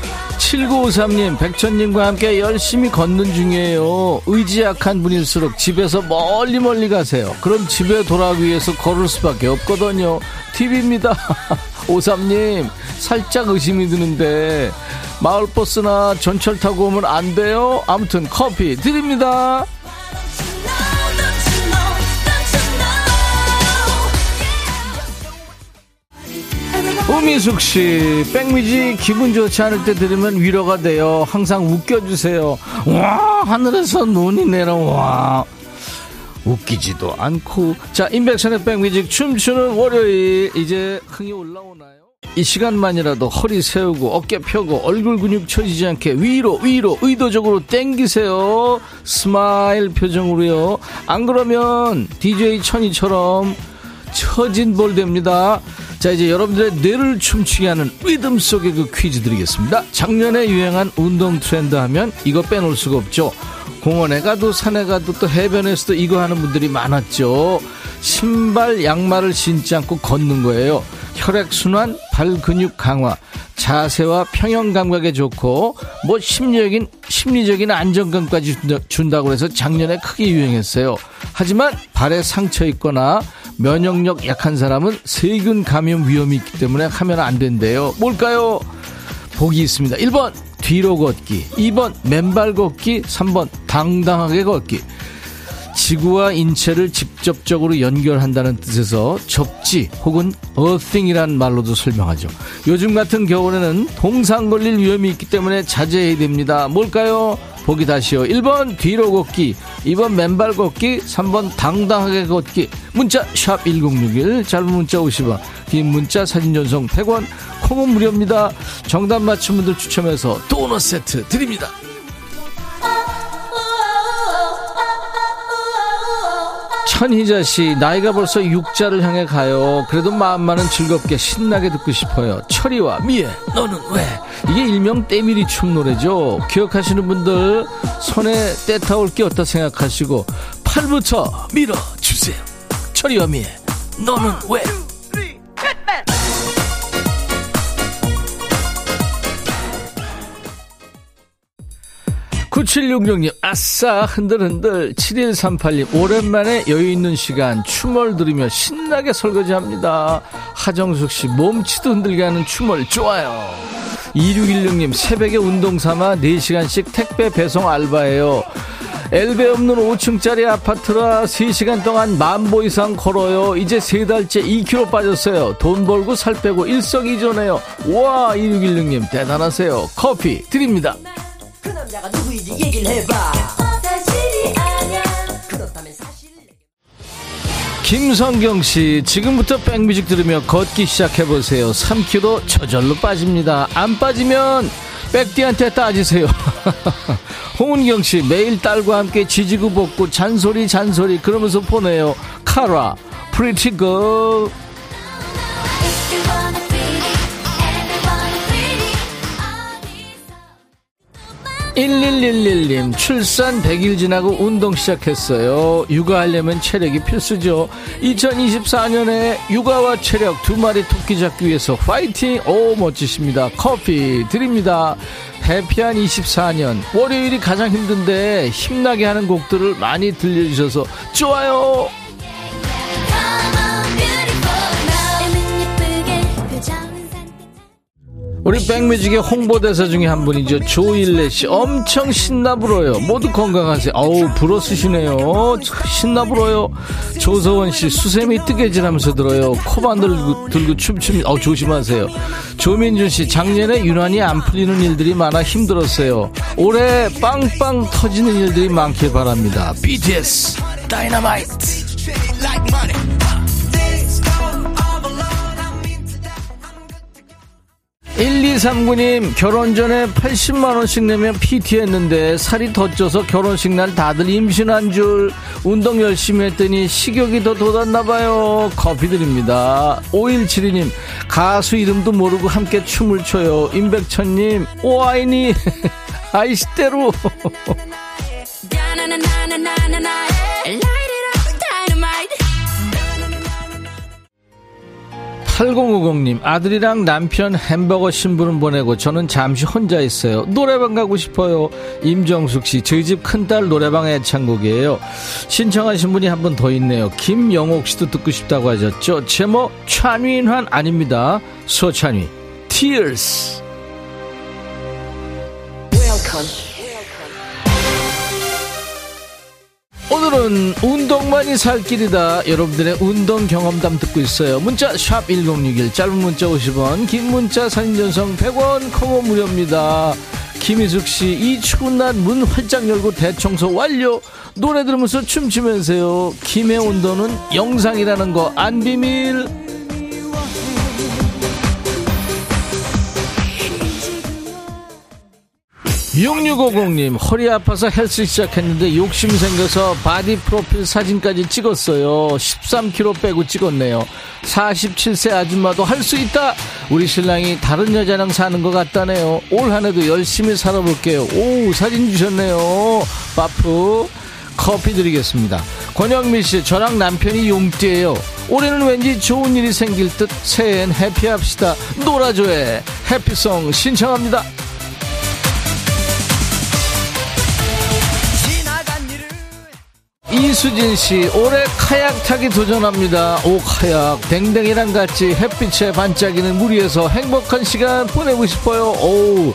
7953님, 백천님과 함께 열심히 걷는 중이에요. 의지 약한 분일수록 집에서 멀리 멀리 가세요. 그럼 집에 돌아가기 위해서 걸을 수밖에 없거든요. 팁입니다. 53님, 살짝 의심이 드는데, 마을버스나 전철 타고 오면 안 돼요? 아무튼 커피 드립니다. 우미숙 씨, 백뮤직 기분 좋지 않을 때 들으면 위로가 돼요. 항상 웃겨주세요. 와, 하늘에서 눈이 내려와. 웃기지도 않고. 자, 임백천의 백뮤직 춤추는 월요일. 이제 흥이 올라오나요? 이 시간만이라도 허리 세우고 어깨 펴고 얼굴 근육 처지지 않게 위로 위로 의도적으로 땡기세요. 스마일 표정으로요. 안 그러면 DJ 천이처럼 처진 볼 됩니다. 자, 이제 여러분들의 뇌를 춤추게 하는 리듬 속의 그 퀴즈 드리겠습니다. 작년에 유행한 운동 트렌드 하면 이거 빼놓을 수가 없죠. 공원에 가도 산에 가도 또 해변에서도 이거 하는 분들이 많았죠. 신발, 양말을 신지 않고 걷는 거예요. 혈액순환, 발 근육 강화, 자세와 평형 감각에 좋고, 뭐 심리적인, 심리적인 안정감까지 준다 고 해서 작년에 크게 유행했어요. 하지만 발에 상처 있거나 면역력 약한 사람은 세균 감염 위험이 있기 때문에 하면 안 된대요. 뭘까요? 보기 있습니다. 1번 뒤로 걷기, 2번 맨발 걷기, 3번 당당하게 걷기. 지구와 인체를 직접적으로 연결한다는 뜻에서 접지 혹은 어싱이란 말로도 설명하죠. 요즘 같은 겨울에는 동상 걸릴 위험이 있기 때문에 자제해야 됩니다. 뭘까요? 보기 다시요. 1번 뒤로 걷기, 2번 맨발 걷기, 3번 당당하게 걷기. 문자 1061, 짧은 문자 50원, 긴 문자 사진 전송 100원, 콩은 무료입니다. 정답 맞춘 분들 추첨해서 도넛 세트 드립니다. 선희자 씨, 나이가 벌써 육자를 향해 가요. 그래도 마음만은 즐겁게 신나게 듣고 싶어요. 철이와 미애, 너는 왜? 이게 일명 때밀이 춤 노래죠. 기억하시는 분들 손에 때 타올 게 어떻다 생각하시고 팔부터 밀어주세요. 철이와 미애, 너는 왜? 9766님, 아싸, 흔들흔들. 7138님, 오랜만에 여유있는 시간, 춤을 들으며 신나게 설거지 합니다. 하정숙 씨, 몸치도 흔들게 하는 춤을 좋아요. 2616님, 새벽에 운동 삼아 4시간씩 택배 배송 알바예요. 엘베 없는 5층짜리 아파트라 3시간 동안 만보 이상 걸어요. 이제 3달째 2kg 빠졌어요. 돈 벌고 살 빼고 일석이조네요. 와, 2616님, 대단하세요. 커피 드립니다. 그 남자가 누구인지 얘기를 해봐. 김성경 씨, 지금부터 백뮤직 들으며 걷기 시작해보세요. 3kg 저절로 빠집니다. 안 빠지면 백디한테 따지세요. 홍은경 씨, 매일 딸과 함께 지지고 볶고 잔소리 잔소리 그러면서 보내요. 카라, Pretty Girl. 1111님, 출산 100일 지나고 운동 시작했어요. 육아하려면 체력이 필수죠. 2024년에 육아와 체력 두 마리 토끼 잡기 위해서 파이팅! 오, 멋지십니다. 커피 드립니다. 해피한 24년. 월요일이 가장 힘든데 힘나게 하는 곡들을 많이 들려주셔서 좋아요! 우리 백뮤직의 홍보대사 중에 한 분이죠. 조일레 씨. 엄청 신나 불어요. 모두 건강하세요. 어우, 불어 쓰시네요. 신나 불어요. 조서원 씨. 수세미 뜨개질 하면서 들어요. 코만 들고, 들고 춤춥니다. 어우, 조심하세요. 조민준 씨. 작년에 유난히 안 풀리는 일들이 많아 힘들었어요. 올해 빵빵 터지는 일들이 많길 바랍니다. BTS. 다이너마이트. 1239님, 결혼 전에 80만원씩 내면 PT 했는데 살이 더 쪄서 결혼식 날 다들 임신한 줄 운동 열심히 했더니 식욕이 더 돋았나봐요. 커피 드립니다. 5172님, 가수 이름도 모르고 함께 춤을 춰요. 임백천님, 오아이니, 아이시대로. 8050님, 아들이랑 남편 햄버거 신부름 보내고 저는 잠시 혼자 있어요. 노래방 가고 싶어요. 임정숙 씨, 저희 집 큰딸 노래방 애창곡이에요. 신청하신 분이 한 분 더 있네요. 김영옥 씨도 듣고 싶다고 하셨죠? 제목, 찬윈환 아닙니다. 소찬위, Tears. Welcome. 오늘은 운동만이 살 길이다. 여러분들의 운동 경험담 듣고 있어요. 문자 샵 1061, 짧은 문자 50원, 긴 문자 사진 전송 100원, 커버 무료입니다. 김희숙 씨, 이 추운 날 문 활짝 열고 대청소 완료. 노래 들으면서 춤추면서요. 김해 온도는 영상이라는 거 안 비밀. 6650님, 허리 아파서 헬스 시작했는데 욕심 생겨서 바디 프로필 사진까지 찍었어요. 13kg 빼고 찍었네요. 47세 아줌마도 할 수 있다! 우리 신랑이 다른 여자랑 사는 것 같다네요. 올 한 해도 열심히 살아볼게요. 오, 사진 주셨네요. 바프. 커피 드리겠습니다. 권영민 씨, 저랑 남편이 용띠예요. 올해는 왠지 좋은 일이 생길 듯 새해엔 해피합시다. 놀아줘해. 해피송 신청합니다. 이수진 씨, 올해 카약 타기 도전합니다. 오, 카약. 댕댕이랑 같이 햇빛에 반짝이는 물 위에서 행복한 시간 보내고 싶어요. 오,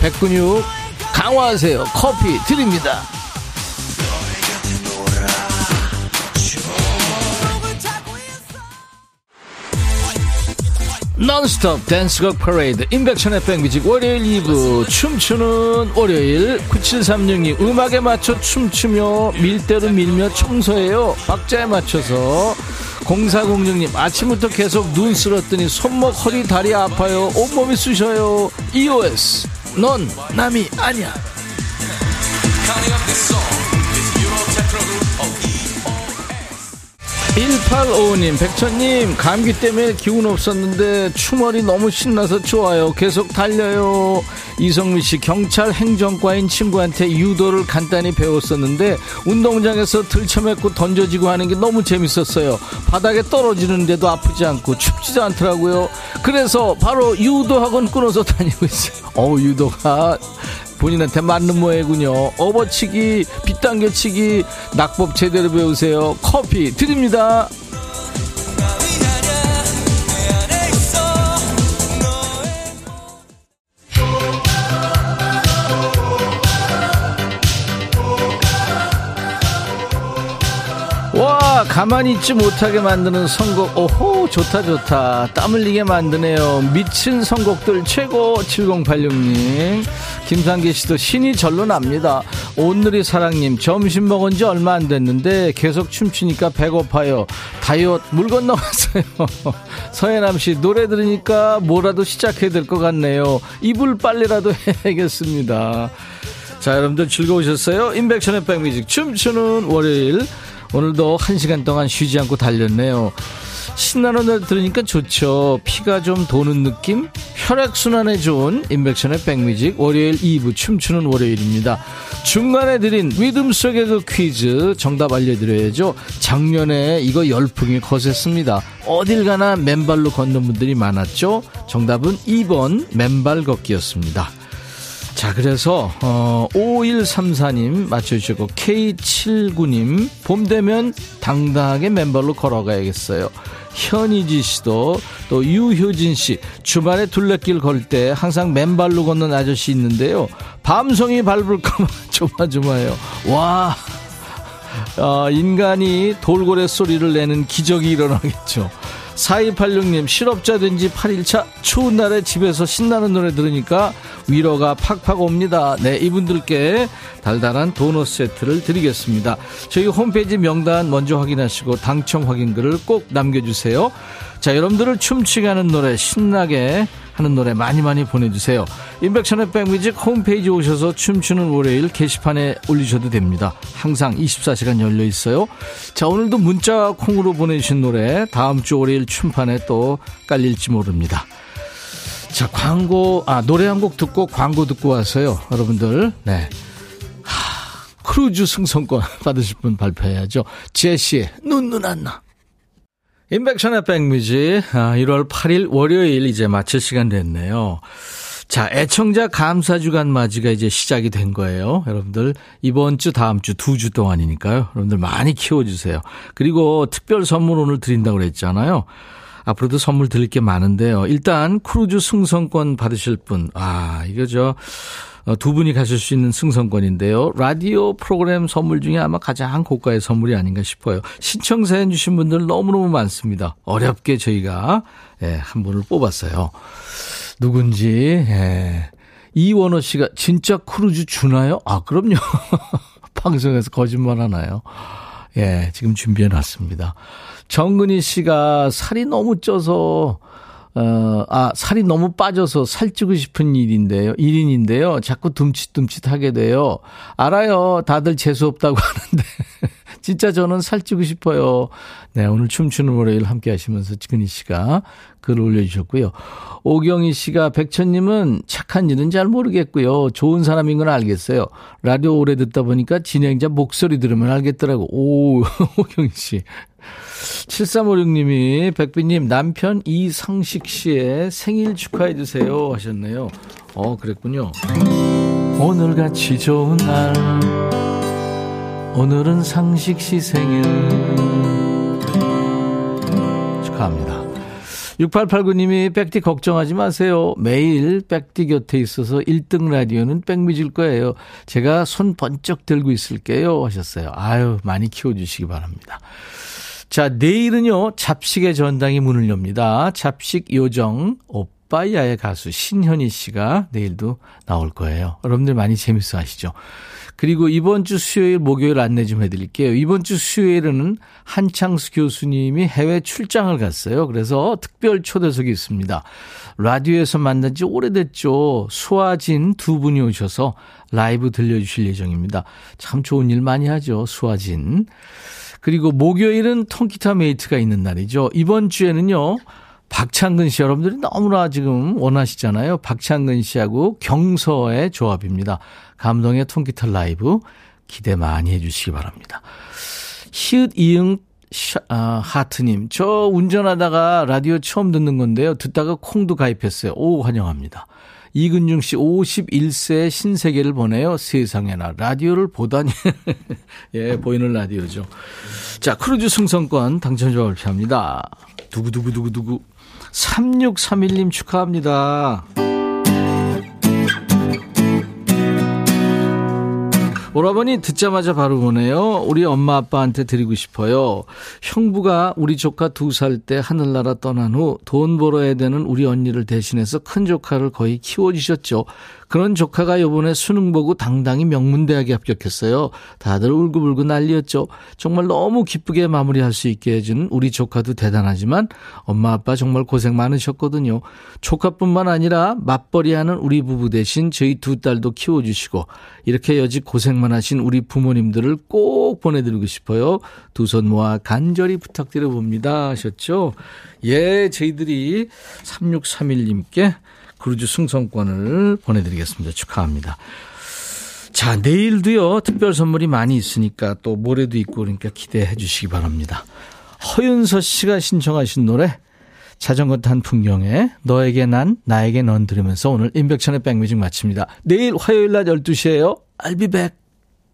백근육 강화하세요. 커피 드립니다. 논스톱 댄스곡 퍼레이드 임백천의 백뮤직 월요일 2부. 춤추는 월요일. 9736님 음악에 맞춰 춤추며 밀대로 밀며 청소해요. 박자에 맞춰서. 0406님 아침부터 계속 눈 쓸었더니 손목 허리 다리 아파요. 온몸이 쑤셔요. EOS 넌 남이 아니야 1855님, 백천님, 감기 때문에 기운 없었는데 추머리 너무 신나서 좋아요. 계속 달려요. 이성미 씨, 경찰 행정과인 친구한테 유도를 간단히 배웠었는데 운동장에서 들쳐맞고 던져지고 하는 게 너무 재밌었어요. 바닥에 떨어지는데도 아프지 않고 춥지도 않더라고요. 그래서 바로 유도 학원 끊어서 다니고 있어요. 어우, 유도가 본인한테 맞는 모양이군요. 업어치기, 빗당겨치기, 낙법 제대로 배우세요. 커피 드립니다. 가만히 있지 못하게 만드는 선곡. 오호 좋다 좋다. 땀 흘리게 만드네요. 미친 선곡들 최고. 7086님. 김상기 씨도 신이 절로 납니다. 오늘이 사랑님 점심 먹은 지 얼마 안 됐는데 계속 춤추니까 배고파요. 다이어트 물 건너갔어요. 서해남 씨 노래 들으니까 뭐라도 시작해야 될 것 같네요. 이불 빨래라도 해야겠습니다. 자 여러분들 즐거우셨어요? 인백션의 백뮤직 춤추는 월요일 오늘도 한 시간 동안 쉬지 않고 달렸네요. 신나는 노래 들으니까 좋죠. 피가 좀 도는 느낌? 혈액순환에 좋은 인백션의 백뮤직 월요일 2부 춤추는 월요일입니다. 중간에 드린 리듬 속의 그 퀴즈 정답 알려드려야죠. 작년에 이거 열풍이 거셌습니다. 어딜 가나 맨발로 걷는 분들이 많았죠. 정답은 2번 맨발 걷기였습니다. 자, 그래서, 어, 5134님 맞춰주시고, K79님, 봄 되면 당당하게 맨발로 걸어가야겠어요. 현희지 씨도, 또 유효진 씨, 주말에 둘레길 걸 때 항상 맨발로 걷는 아저씨 있는데요. 밤송이 밟을까봐 조마조마해요. 와, 어, 인간이 돌고래 소리를 내는 기적이 일어나겠죠. 4286님, 실업자 된 지 8일차 추운 날에 집에서 신나는 노래 들으니까 위로가 팍팍 옵니다. 네, 이분들께 달달한 도넛 세트를 드리겠습니다. 저희 홈페이지 명단 먼저 확인하시고 당첨 확인글을 꼭 남겨주세요. 자, 여러분들을 춤추게 하는 노래, 신나게 하는 노래 많이 많이 보내주세요. 인백션의 백뮤직 홈페이지 오셔서 춤추는 월요일 게시판에 올리셔도 됩니다. 항상 24시간 열려 있어요. 자, 오늘도 문자 콩으로 보내주신 노래 다음 주 월요일 춤판에 또 깔릴지 모릅니다. 자, 광고, 아, 노래 한 곡 듣고 광고 듣고 와서요. 여러분들, 네. 하, 크루즈 승선권 받으실 분 발표해야죠. 제시의 눈, 눈, 안 나. 임백천의 1월 아, 8일 월요일 이제 마칠 시간 됐네요. 자, 애청자 감사 주간 맞이가 이제 시작이 된 거예요. 여러분들 이번 주 다음 주두주 동안이니까요. 여러분들 많이 키워 주세요. 그리고 특별 선물 오늘 드린다고 그랬잖아요. 앞으로도 선물 드릴 게 많은데요. 일단 크루즈 승선권 받으실 분. 아, 이거 저 어, 두 분이 가실 수 있는 승선권인데요. 라디오 프로그램 선물 중에 아마 가장 고가의 선물이 아닌가 싶어요. 신청 사연 주신 분들 너무너무 많습니다. 어렵게 저희가 예, 한 분을 뽑았어요. 누군지 예. 이원호 씨가 진짜 크루즈 주나요? 아 그럼요. 방송에서 거짓말 하나요? 예, 지금 준비해 놨습니다. 정근희 씨가 살이 너무 쪄서 어, 아, 살이 너무 빠져서 살찌고 싶은 일인데요. 일인인데요. 자꾸 둠칫둠칫 하게 돼요. 알아요. 다들 재수없다고 하는데. 진짜 저는 살찌고 싶어요. 네, 오늘 춤추는 월요일 함께 하시면서 지근희 씨가 글 올려주셨고요. 오경희 씨가 백천님은 착한 일은 잘 모르겠고요. 좋은 사람인 건 알겠어요. 라디오 오래 듣다 보니까 진행자 목소리 들으면 알겠더라고. 오, 오경희 씨. 7356님이 백비님 남편 이상식 씨의 생일 축하해 주세요 하셨네요. 어, 그랬군요. 오늘같이 좋은 날 오늘은 상식 씨 생일 축하합니다. 6889님이 백디 걱정하지 마세요. 매일 백디 곁에 있어서 1등 라디오는 백미질 거예요. 제가 손 번쩍 들고 있을게요. 하셨어요. 아유, 많이 키워주시기 바랍니다. 자, 내일은요, 잡식의 전당이 문을 엽니다. 잡식 요정, 오빠야의 가수 신현희 씨가 내일도 나올 거예요. 여러분들 많이 재밌어 하시죠? 그리고 이번 주 수요일, 목요일 안내 좀 해드릴게요. 이번 주 수요일에는 한창수 교수님이 해외 출장을 갔어요. 그래서 특별 초대석이 있습니다. 라디오에서 만난 지 오래됐죠. 수와진 두 분이 오셔서 라이브 들려주실 예정입니다. 참 좋은 일 많이 하죠. 수와진. 그리고 목요일은 통기타 mate가 있는 날이죠. 이번 주에는요. 박창근 씨 여러분들이 너무나 지금 원하시잖아요. 박창근 씨하고 경서의 조합입니다. 감동의 통기타 라이브 기대 많이 해주시기 바랍니다. 히읗 이응 샤, 아, 하트님, 저 운전하다가 라디오 처음 듣는 건데요. 듣다가 콩도 가입했어요. 오, 환영합니다. 이근중 씨 51세 신세계를 보네요. 세상에나 라디오를 보다니. 예, 보이는 라디오죠. 자, 크루즈 승선권 당첨자 발표합니다. 두구두구두구두구. 3631님 축하합니다. 오라버니 듣자마자 바로 보내요. 우리 엄마 아빠한테 드리고 싶어요. 형부가 우리 조카 두 살 때 하늘나라 떠난 후 돈 벌어야 되는 우리 언니를 대신해서 큰 조카를 거의 키워주셨죠. 그런 조카가 요번에 수능 보고 당당히 명문대학에 합격했어요. 다들 울고불고 난리였죠. 정말 너무 기쁘게 마무리할 수 있게 해준 우리 조카도 대단하지만 엄마 아빠 정말 고생 많으셨거든요. 조카뿐만 아니라 맞벌이하는 우리 부부 대신 저희 두 딸도 키워주시고 이렇게 여직 고생만 하신 우리 부모님들을 꼭 보내드리고 싶어요. 두 손 모아 간절히 부탁드려 봅니다 하셨죠. 예, 저희들이 3631님께 크루즈 승선권을 보내드리겠습니다. 축하합니다. 자, 내일도요, 특별 선물이 많이 있으니까 또 모레도 있고 그러니까 기대해 주시기 바랍니다. 허윤서 씨가 신청하신 노래, 자전거 탄 풍경에 너에게 난, 나에게 넌 들으면서 오늘 임백천의 백뮤직 마칩니다. 내일 화요일 낮 12시에요. I'll be back.